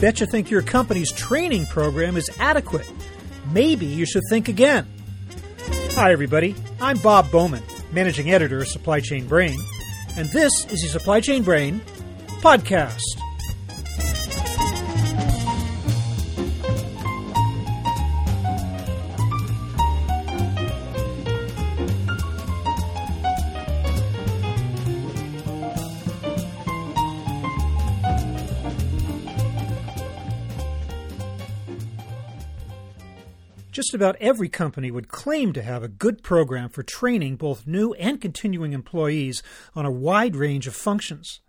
Bet you think your company's training program is adequate. Maybe you should think again. Hi, everybody. I'm Bob Bowman, Managing Editor of Supply Chain Brain, and this is the Supply Chain Brain podcast. Just about every company would claim to have a good program for training both new and continuing employees on a wide range of functions.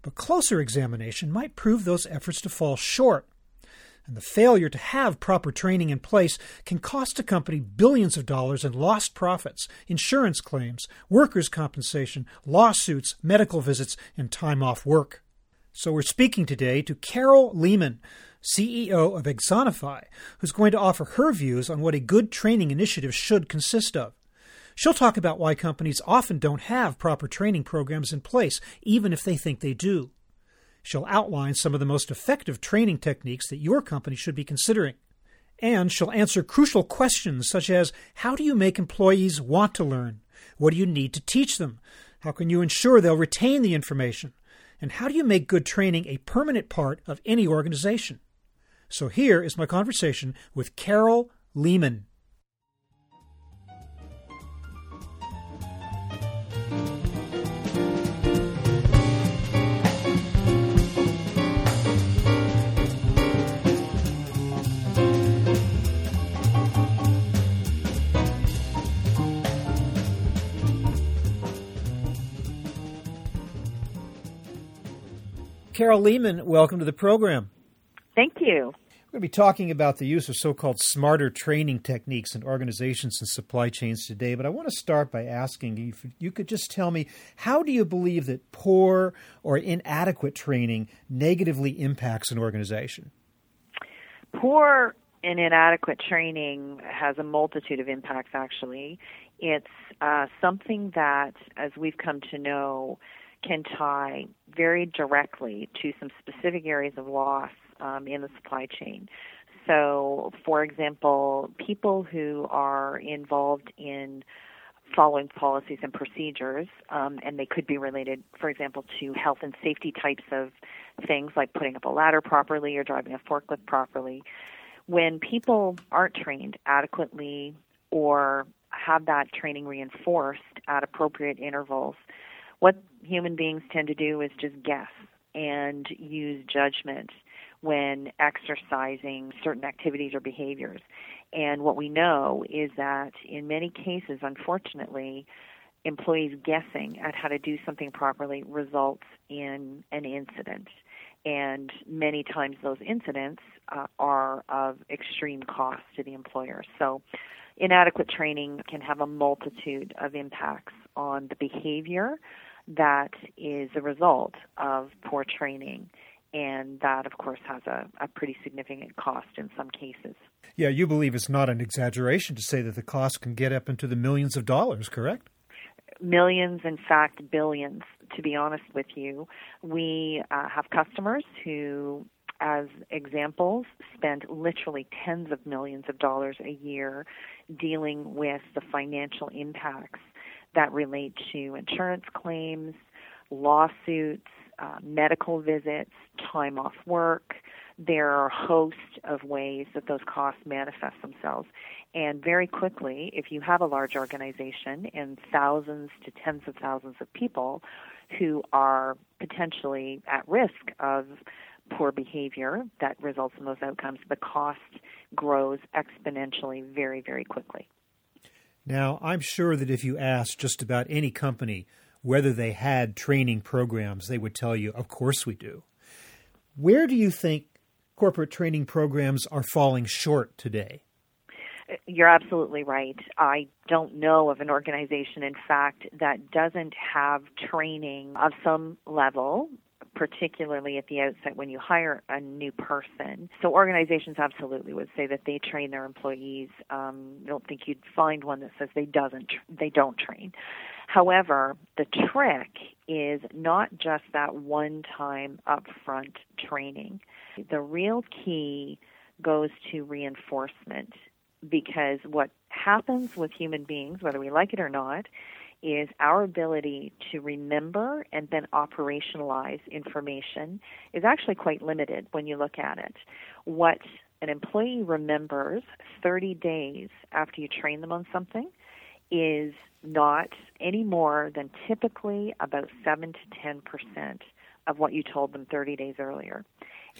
But closer examination might prove those efforts to fall short. And the failure to have proper training in place can cost a company billions of dollars in lost profits, insurance claims, workers' compensation, lawsuits, medical visits, and time off work. So we're speaking today to Carol Leaman, CEO of Axonify, who's going to offer her views on what a good training initiative should consist of. She'll talk about why companies often don't have proper training programs in place, even if they think they do. She'll outline some of the most effective training techniques that your company should be considering. And she'll answer crucial questions such as how do you make employees want to learn? What do you need to teach them? How can you ensure they'll retain the information? And how do you make good training a permanent part of any organization? So here is my conversation with Carol Leaman. Carol Leaman, welcome to the program. Thank you. We're going to be talking about the use of so called smarter training techniques in organizations and supply chains today, but I want to start by asking if you could just tell me how do you believe that poor or inadequate training negatively impacts an organization? Poor and inadequate training has a multitude of impacts, actually. It's uh, something that, as we've come to know, can tie very directly to some specific areas of loss um, in the supply chain. So, for example, people who are involved in following policies and procedures, um, and they could be related, for example, to health and safety types of things like putting up a ladder properly or driving a forklift properly. When people aren't trained adequately or have that training reinforced at appropriate intervals, what human beings tend to do is just guess and use judgment when exercising certain activities or behaviors. And what we know is that in many cases, unfortunately, employees guessing at how to do something properly results in an incident. And many times those incidents uh, are of extreme cost to the employer. So, inadequate training can have a multitude of impacts on the behavior that is a result of poor training and that, of course, has a, a pretty significant cost in some cases. Yeah, you believe it's not an exaggeration to say that the cost can get up into the millions of dollars, correct? Millions, in fact, billions, to be honest with you. We uh, have customers who, as examples, spend literally tens of millions of dollars a year dealing with the financial impacts that relate to insurance claims, lawsuits, uh, medical visits, time off work. There are a host of ways that those costs manifest themselves. And very quickly, if you have a large organization and thousands to tens of thousands of people who are potentially at risk of poor behavior that results in those outcomes, the cost grows exponentially very, very quickly. Now, I'm sure that if you ask just about any company whether they had training programs, they would tell you, of course we do. Where do you think corporate training programs are falling short today? You're absolutely right. I don't know of an organization, in fact, that doesn't have training of some level particularly at the outset when you hire a new person. So organizations absolutely would say that they train their employees. Um, I don't think you'd find one that says they doesn't they don't train. However, the trick is not just that one time upfront training. The real key goes to reinforcement because what happens with human beings, whether we like it or not, is our ability to remember and then operationalize information is actually quite limited when you look at it. What an employee remembers 30 days after you train them on something is not any more than typically about 7 to 10 percent of what you told them 30 days earlier.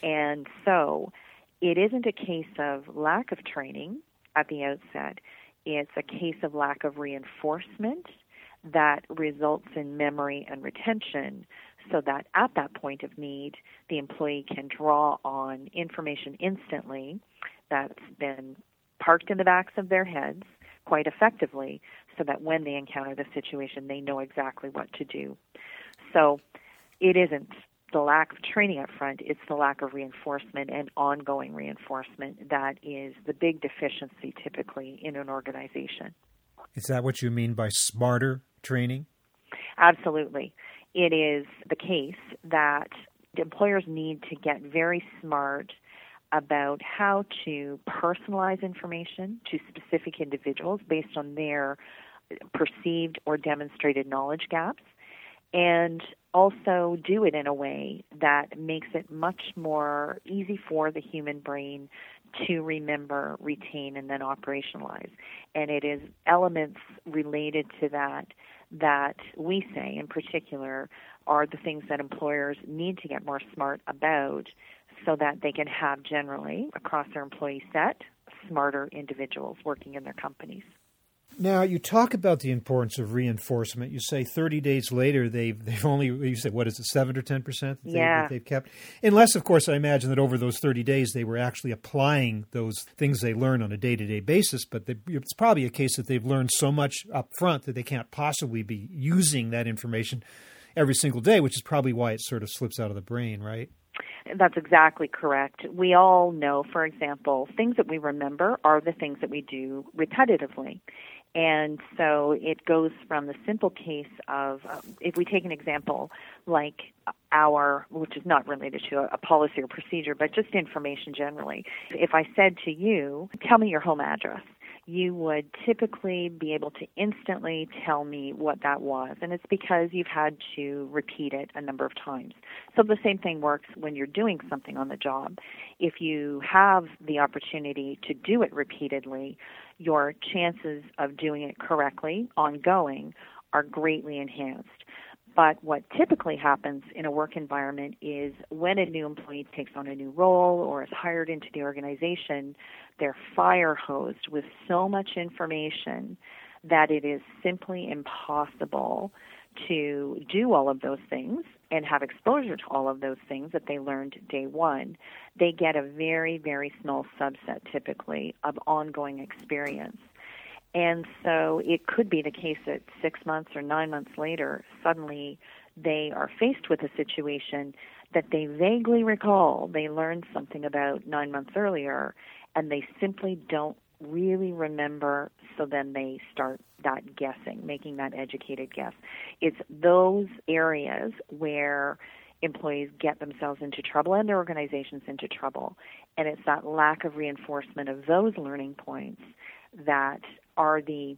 And so it isn't a case of lack of training at the outset, it's a case of lack of reinforcement that results in memory and retention so that at that point of need, the employee can draw on information instantly that's been parked in the backs of their heads quite effectively so that when they encounter the situation, they know exactly what to do. So it isn't the lack of training up front, it's the lack of reinforcement and ongoing reinforcement that is the big deficiency typically in an organization. Is that what you mean by smarter training? Absolutely. It is the case that employers need to get very smart about how to personalize information to specific individuals based on their perceived or demonstrated knowledge gaps and also do it in a way that makes it much more easy for the human brain to remember, retain, and then operationalize. And it is elements related to that that we say in particular are the things that employers need to get more smart about so that they can have generally across their employee set smarter individuals working in their companies. Now you talk about the importance of reinforcement. You say 30 days later they've they've only you said what is it seven or ten percent that, yeah. that they've kept, unless of course I imagine that over those 30 days they were actually applying those things they learn on a day to day basis. But they, it's probably a case that they've learned so much up front that they can't possibly be using that information every single day, which is probably why it sort of slips out of the brain, right? That's exactly correct. We all know, for example, things that we remember are the things that we do repetitively. And so it goes from the simple case of, uh, if we take an example like our, which is not related to a, a, policy or procedure, but just information generally. If I said to you, tell me your home address, you would typically be able to instantly tell me what that was. And it's because you've had to repeat it a number of times. So the same thing works when you're doing something on the job. If you have the opportunity to do it repeatedly, your chances of doing it correctly, ongoing, are greatly enhanced. But what typically happens in a work environment is when a new employee takes on a new role or is hired into the organization, they're fire hosed with so much information that it is simply impossible to do all of those things and have exposure to all of those things that they learned day one. They get a very, very small subset typically of ongoing experience. And so it could be the case that six months or nine months later, suddenly they are faced with a situation that they vaguely recall they learned something about nine months earlier, and they simply don't really remember, so then they start that guessing, making that educated guess. It's those areas where employees get themselves into trouble and their organizations into trouble. And it's that lack of reinforcement of those learning points that are the,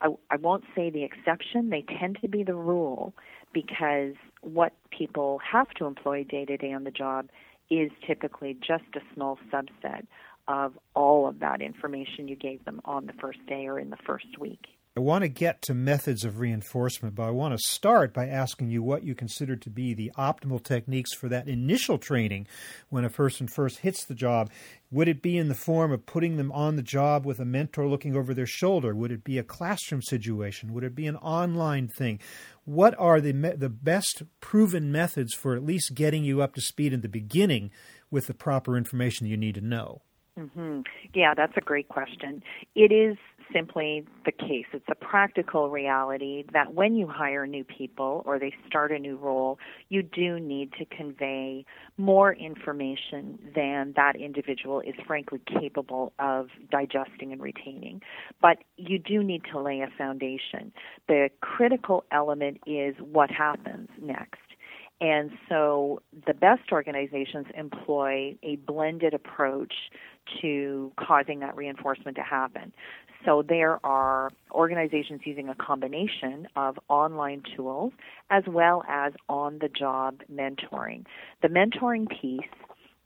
I, I won't say the exception, they tend to be the rule because what people have to employ day to day on the job is typically just a small subset of all of that information you gave them on the first day or in the first week. I want to get to methods of reinforcement, but I want to start by asking you what you consider to be the optimal techniques for that initial training when a person first hits the job. Would it be in the form of putting them on the job with a mentor looking over their shoulder? Would it be a classroom situation? Would it be an online thing? What are the the best proven methods for at least getting you up to speed in the beginning with the proper information you need to know? Mm-hmm. Yeah, that's a great question. It is simply the case. It's a practical reality that when you hire new people or they start a new role, you do need to convey more information than that individual is frankly capable of digesting and retaining. But you do need to lay a foundation. The critical element is what happens next. And so the best organizations employ a blended approach to causing that reinforcement to happen. So there are organizations using a combination of online tools as well as on the job mentoring. The mentoring piece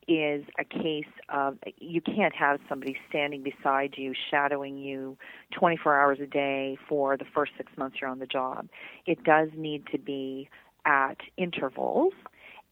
is a case of you can't have somebody standing beside you, shadowing you 24 hours a day for the first six months you're on the job. It does need to be at intervals.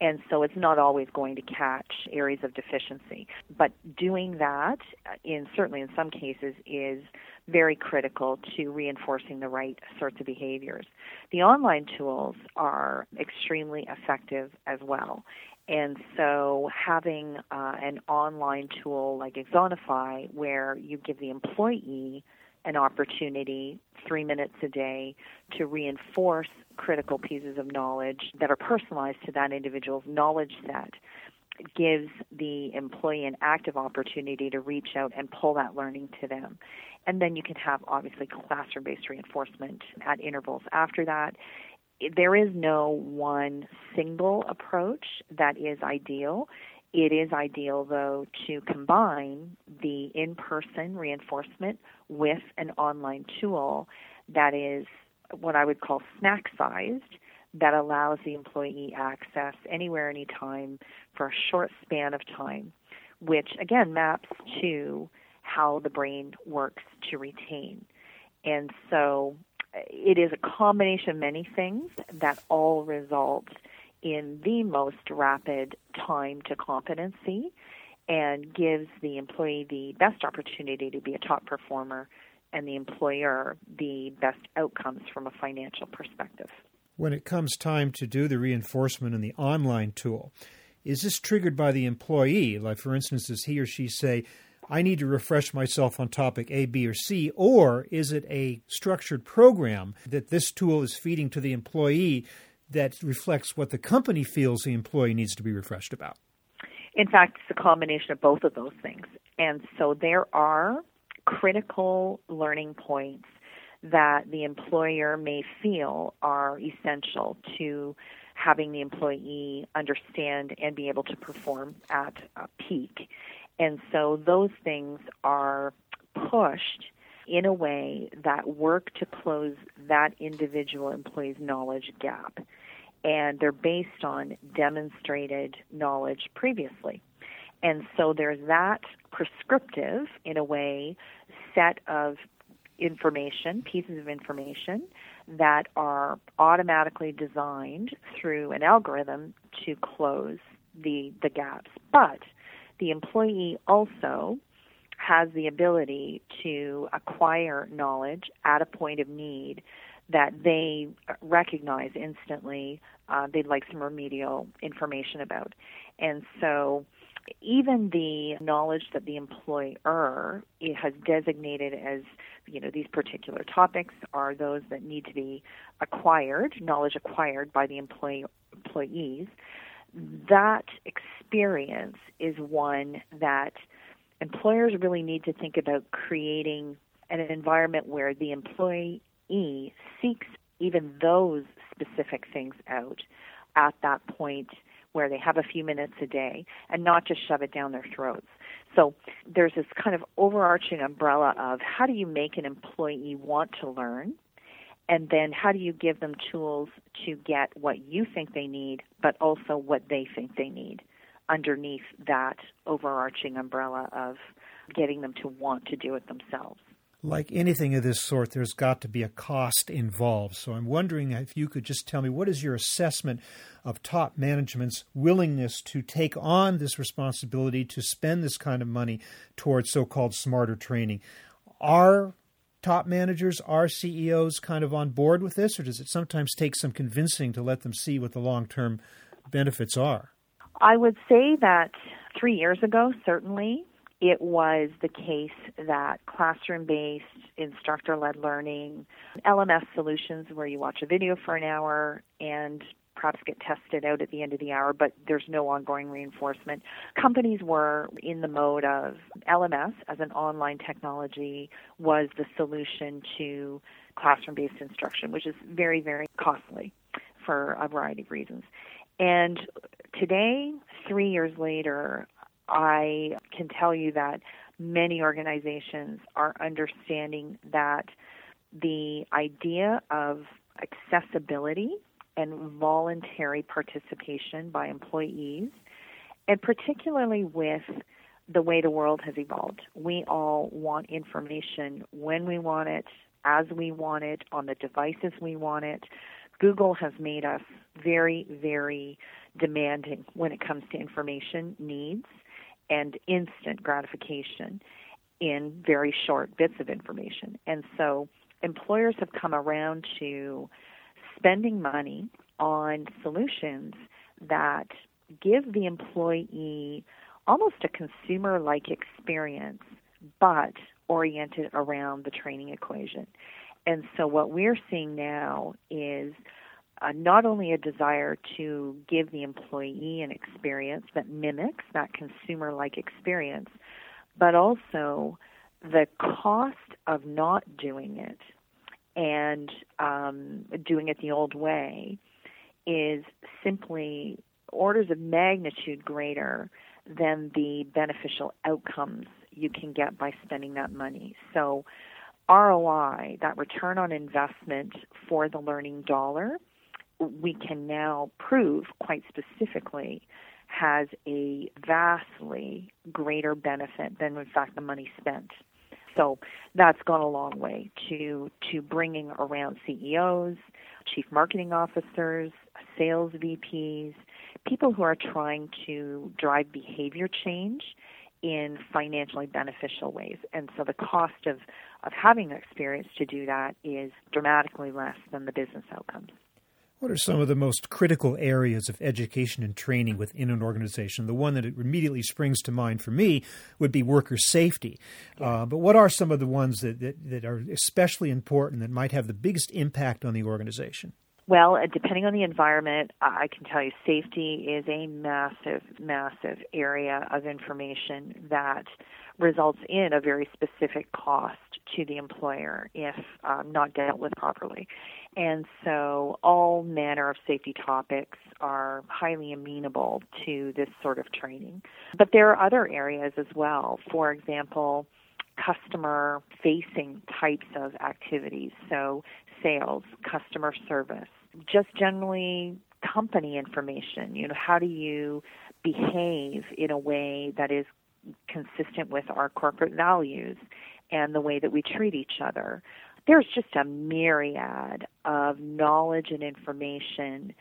And so it's not always going to catch areas of deficiency. But doing that, uh, in certainly in some cases, is very critical to reinforcing the right sorts of behaviors. The online tools are extremely effective as well. And so having uh, an online tool like Axonify, where you give the employee an opportunity three minutes a day to reinforce critical pieces of knowledge that are personalized to that individual's knowledge set gives the employee an active opportunity to reach out and pull that learning to them. And then you can have obviously classroom based reinforcement at intervals after that. There is no one single approach that is ideal. It is ideal, though, to combine the in person reinforcement with an online tool that is what I would call snack sized that allows the employee access anywhere, anytime for a short span of time, which again maps to how the brain works to retain. And so uh, it is a combination of many things that all result in the most rapid time to competency and gives the employee the best opportunity to be a top performer and the employer the best outcomes from a financial perspective. When it comes time to do the reinforcement in the online tool, is this triggered by the employee? Like, for instance, does he or she say, I need to refresh myself on topic A, B, or C? Or is it a structured program that this tool is feeding to the employee that reflects what the company feels the employee needs to be refreshed about? In fact, it's a combination of both of those things. And so there are critical learning points that the employer may feel are essential to having the employee understand and be able to perform at a peak. And so those things are pushed in a way that work to close that individual employee's knowledge gap. And they're based on demonstrated knowledge previously. And so there's that prescriptive, in a way, set of information, pieces of information that are automatically designed through an algorithm to close the, the gaps. But the employee also has the ability to acquire knowledge at a point of need that they recognize instantly uh, they'd like some remedial information about. And so even the knowledge that the employer has designated as you know these particular topics are those that need to be acquired knowledge acquired by the employee employees. That experience is one that employers really need to think about creating an environment where the employee seeks even those specific things out at that point where they have a few minutes a day and not just shove it down their throats. So there's this kind of overarching umbrella of how do you make an employee want to learn and then how do you give them tools to get what you think they need, but also what they think they need underneath that overarching umbrella of getting them to want to do it themselves. Like anything of this sort, there's got to be a cost involved. So I'm wondering if you could just tell me what is your assessment of top management's willingness to take on this responsibility to spend this kind of money towards so called smarter training? Are top managers, are CEOs kind of on board with this, or does it sometimes take some convincing to let them see what the long term benefits are? I would say that three years ago, certainly, it was the case that classroom based, instructor led learning, LMS solutions where you watch a video for an hour and perhaps get tested out at the end of the hour, but there's no ongoing reinforcement. Companies were in the mode of LMS as an online technology was the solution to classroom based instruction, which is very, very costly for a variety of reasons. And today, three years later, I can tell you that many organizations are understanding that the idea of accessibility and voluntary participation by employees, and particularly with the way the world has evolved. We all want information when we want it, as we want it, on the devices we want it. Google has made us very, very demanding when it comes to information needs and instant gratification in very short bits of information. And so employers have come around to spending money on solutions that give the employee almost a consumer like experience, but oriented around the training equation. And so what we're seeing now is uh, not only a desire to give the employee an experience that mimics that consumer like experience, but also the cost of not doing it and um, doing it the old way is simply orders of magnitude greater than the beneficial outcomes you can get by spending that money. So, ROI, that return on investment for the learning dollar, we can now prove quite specifically has a vastly greater benefit than, in fact, the money spent. So that's gone a long way to to bringing around CEOs, chief marketing officers, sales VPs, people who are trying to drive behavior change in financially beneficial ways. And so the cost of, of having experience to do that is dramatically less than the business outcomes. What are some of the most critical areas of education and training within an organization? The one that immediately springs to mind for me would be worker safety. Uh, but what are some of the ones that, that, that are especially important that might have the biggest impact on the organization? Well, uh, depending on the environment, I can tell you safety is a massive, massive area of information that results in a very specific cost to the employer if um, not dealt with properly. And so all manner of safety topics are highly amenable to this sort of training. But there are other areas as well. For example, customer facing types of activities. So sales, customer service, just generally company information. You know, how do you behave in a way that is consistent with our corporate values and the way that we treat each other? there's just a myriad of knowledge and information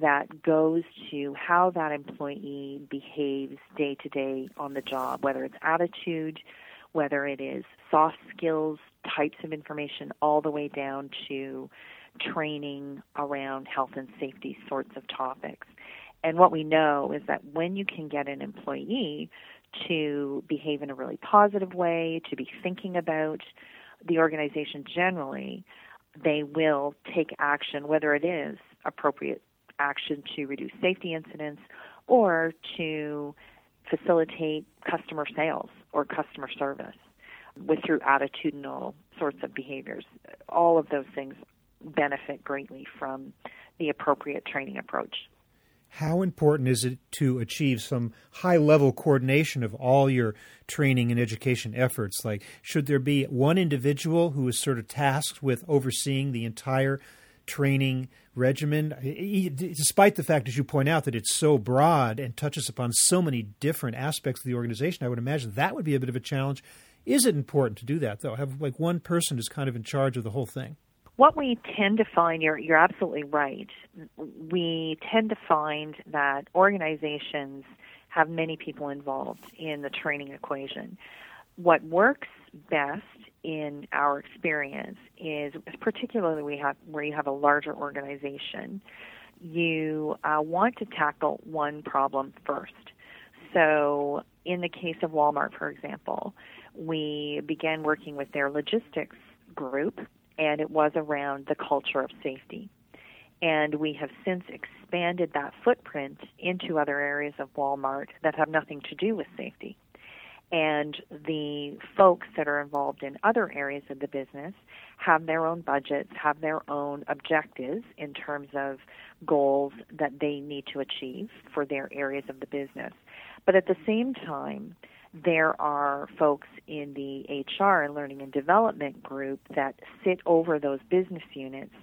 that goes to how that employee behaves day to day on the job, whether it's attitude, whether it is soft skills types of information, all the way down to training around health and safety sorts of topics. And what we know is that when you can get an employee to behave in a really positive way, to be thinking about the organization generally, they will take action, whether it is appropriate action to reduce safety incidents or to facilitate customer sales or customer service with through attitudinal sorts of behaviors. All of those things benefit greatly from the appropriate training approach. How important is it to achieve some high level coordination of all your training and education efforts? Like, should there be one individual who is sort of tasked with overseeing the entire training regimen, despite the fact, as you point out, that it's so broad and touches upon so many different aspects of the organization, I would imagine that would be a bit of a challenge. Is it important to do that, though? Have like one person who's kind of in charge of the whole thing? What we tend to find, you're, you're absolutely right. We tend to find that organizations have many people involved in the training equation. What works best in our experience is, particularly we have where you have a larger organization, you uh, want to tackle one problem first. so, in the case of Walmart, for example, we began working with their logistics group, and it was around the culture of safety. And we have since expanded that footprint into other areas of Walmart that have nothing to do with safety. And the folks that are involved in other areas of the business have their own budgets, have their own objectives in terms of goals that they need to achieve for their areas of the business. But at the same time, there are folks in the HR and learning and development group that sit over those business units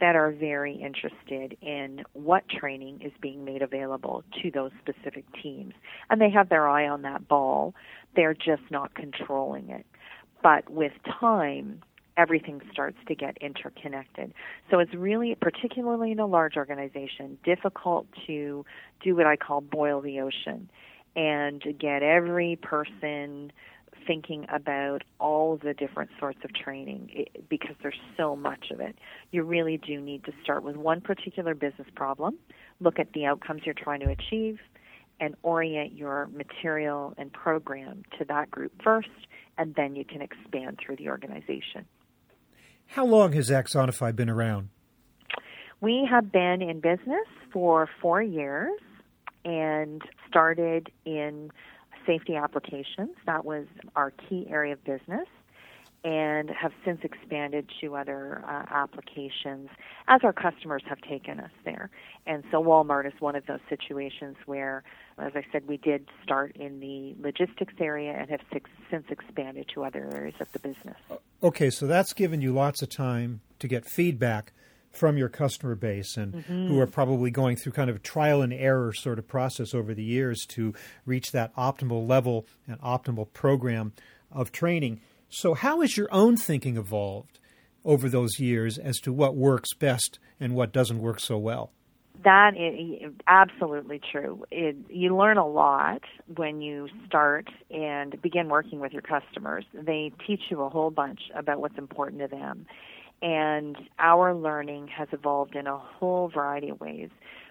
that are very interested in what training is being made available to those specific teams. And they have their eye on that ball. They're just not controlling it. But with time, everything starts to get interconnected. So it's really, particularly in a large organization, difficult to do what I call boil the ocean and get every person thinking about all the different sorts of training because there's so much of it. You really do need to start with one particular business problem, look at the outcomes you're trying to achieve, and orient your material and program to that group first, and then you can expand through the organization. How long has Axonify been around? We have been in business for four years and started in safety applications. That was our key area of business and have since expanded to other uh, applications as our customers have taken us there. And so Walmart is one of those situations where, as I said, we did start in the logistics area and have since expanded to other areas of the business. Okay, so that's given you lots of time to get feedback from your customer base and mm-hmm. who are probably going through kind of a trial and error sort of process over the years to reach that optimal level and optimal program of training. So, how has your own thinking evolved over those years as to what works best and what doesn't work so well? That is absolutely true. It, you learn a lot when you start and begin working with your customers. They teach you a whole bunch about what's important to them and our learning has evolved in a whole variety of ways.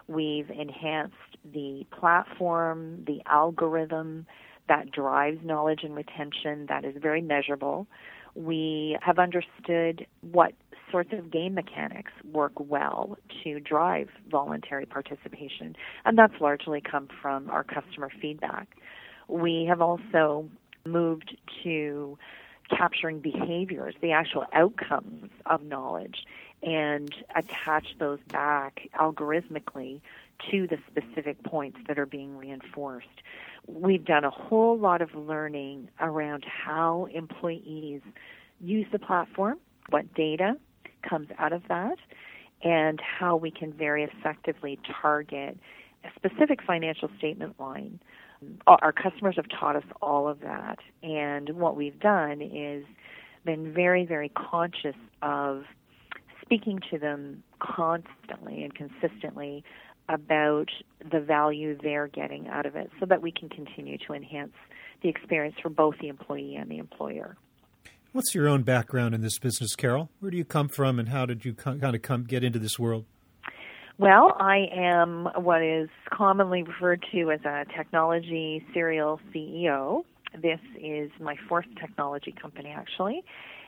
We've enhanced the platform, the algorithm that drives knowledge and retention that is very measurable. We have understood what sorts of game mechanics work well to drive voluntary participation, and that's largely come from our customer feedback. We have also moved to capturing behaviors, the actual outcomes of knowledge, and attach those back algorithmically to the specific points that are being reinforced. We've done a whole lot of learning around how employees use the platform, what data comes out of that, and how we can very effectively target a specific financial statement line our customers have taught us all of that. And what we've done is been very, very conscious of speaking to them constantly and consistently about the value they're getting out of it so that we can continue to enhance the experience for both the employee and the employer. What's your own background in this business, Carol? Where do you come from and how did you kind of come get into this world? Well, I am what is commonly referred to as a technology serial CEO. This is my fourth technology company, actually.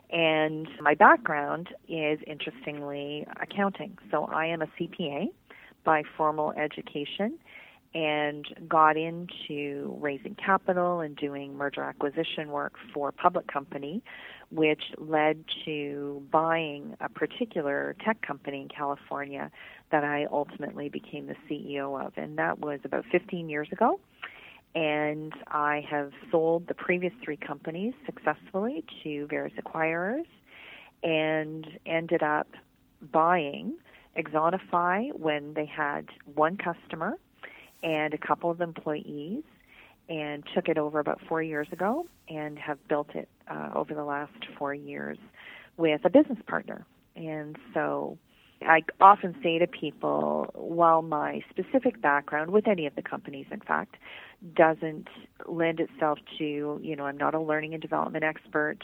And my background is, interestingly, accounting. So I am a CPA by formal education and got into raising capital and doing merger acquisition work for a public company which led to buying a particular tech company in California that I ultimately became the CEO of. And that was about 15 years ago. And I have sold the previous three companies successfully to various acquirers and ended up buying Axonify when they had one customer and a couple of employees and took it over about four years ago and have built it uh, over the last four years with a business partner. And so I often say to people, while my specific background with any of the companies, in fact, doesn't lend itself to, you know, I'm not a learning and development expert,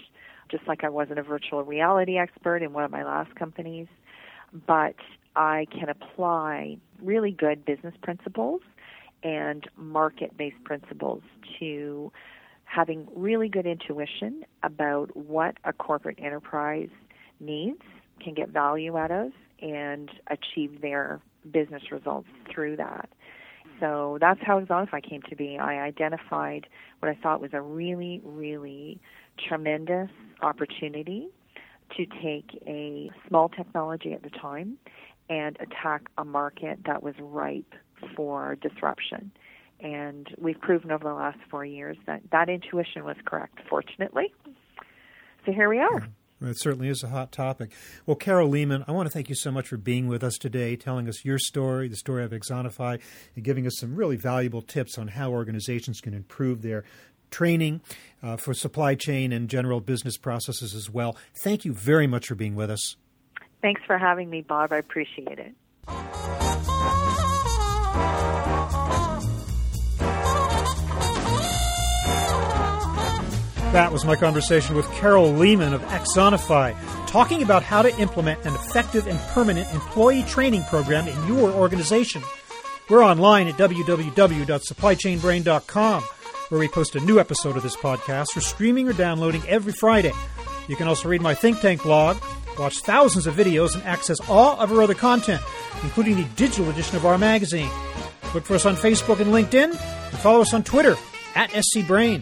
just like I wasn't a virtual reality expert in one of my last companies, but I can apply really good business principles and market based principles to having really good intuition about what a corporate enterprise needs, can get value out of, and achieve their business results through that. So that's how Axonify came to be. I identified what I thought was a really, really tremendous opportunity to take a small technology at the time and attack a market that was ripe for disruption. And we've proven over the last four years that that intuition was correct, fortunately. So here we are. It certainly is a hot topic. Well, Carol Leaman, I want to thank you so much for being with us today, telling us your story, the story of Axonify, and giving us some really valuable tips on how organizations can improve their training uh, for supply chain and general business processes as well. Thank you very much for being with us. Thanks for having me, Bob. I appreciate it. That was my conversation with Carol Leaman of Axonify, talking about how to implement an effective and permanent employee training program in your organization. We're online at www.supplychainbrain.com, where we post a new episode of this podcast for streaming or downloading every Friday. You can also read my think tank blog, watch thousands of videos, and access all of our other content, including the digital edition of our magazine. Look for us on Facebook and LinkedIn, and follow us on Twitter at SCBrain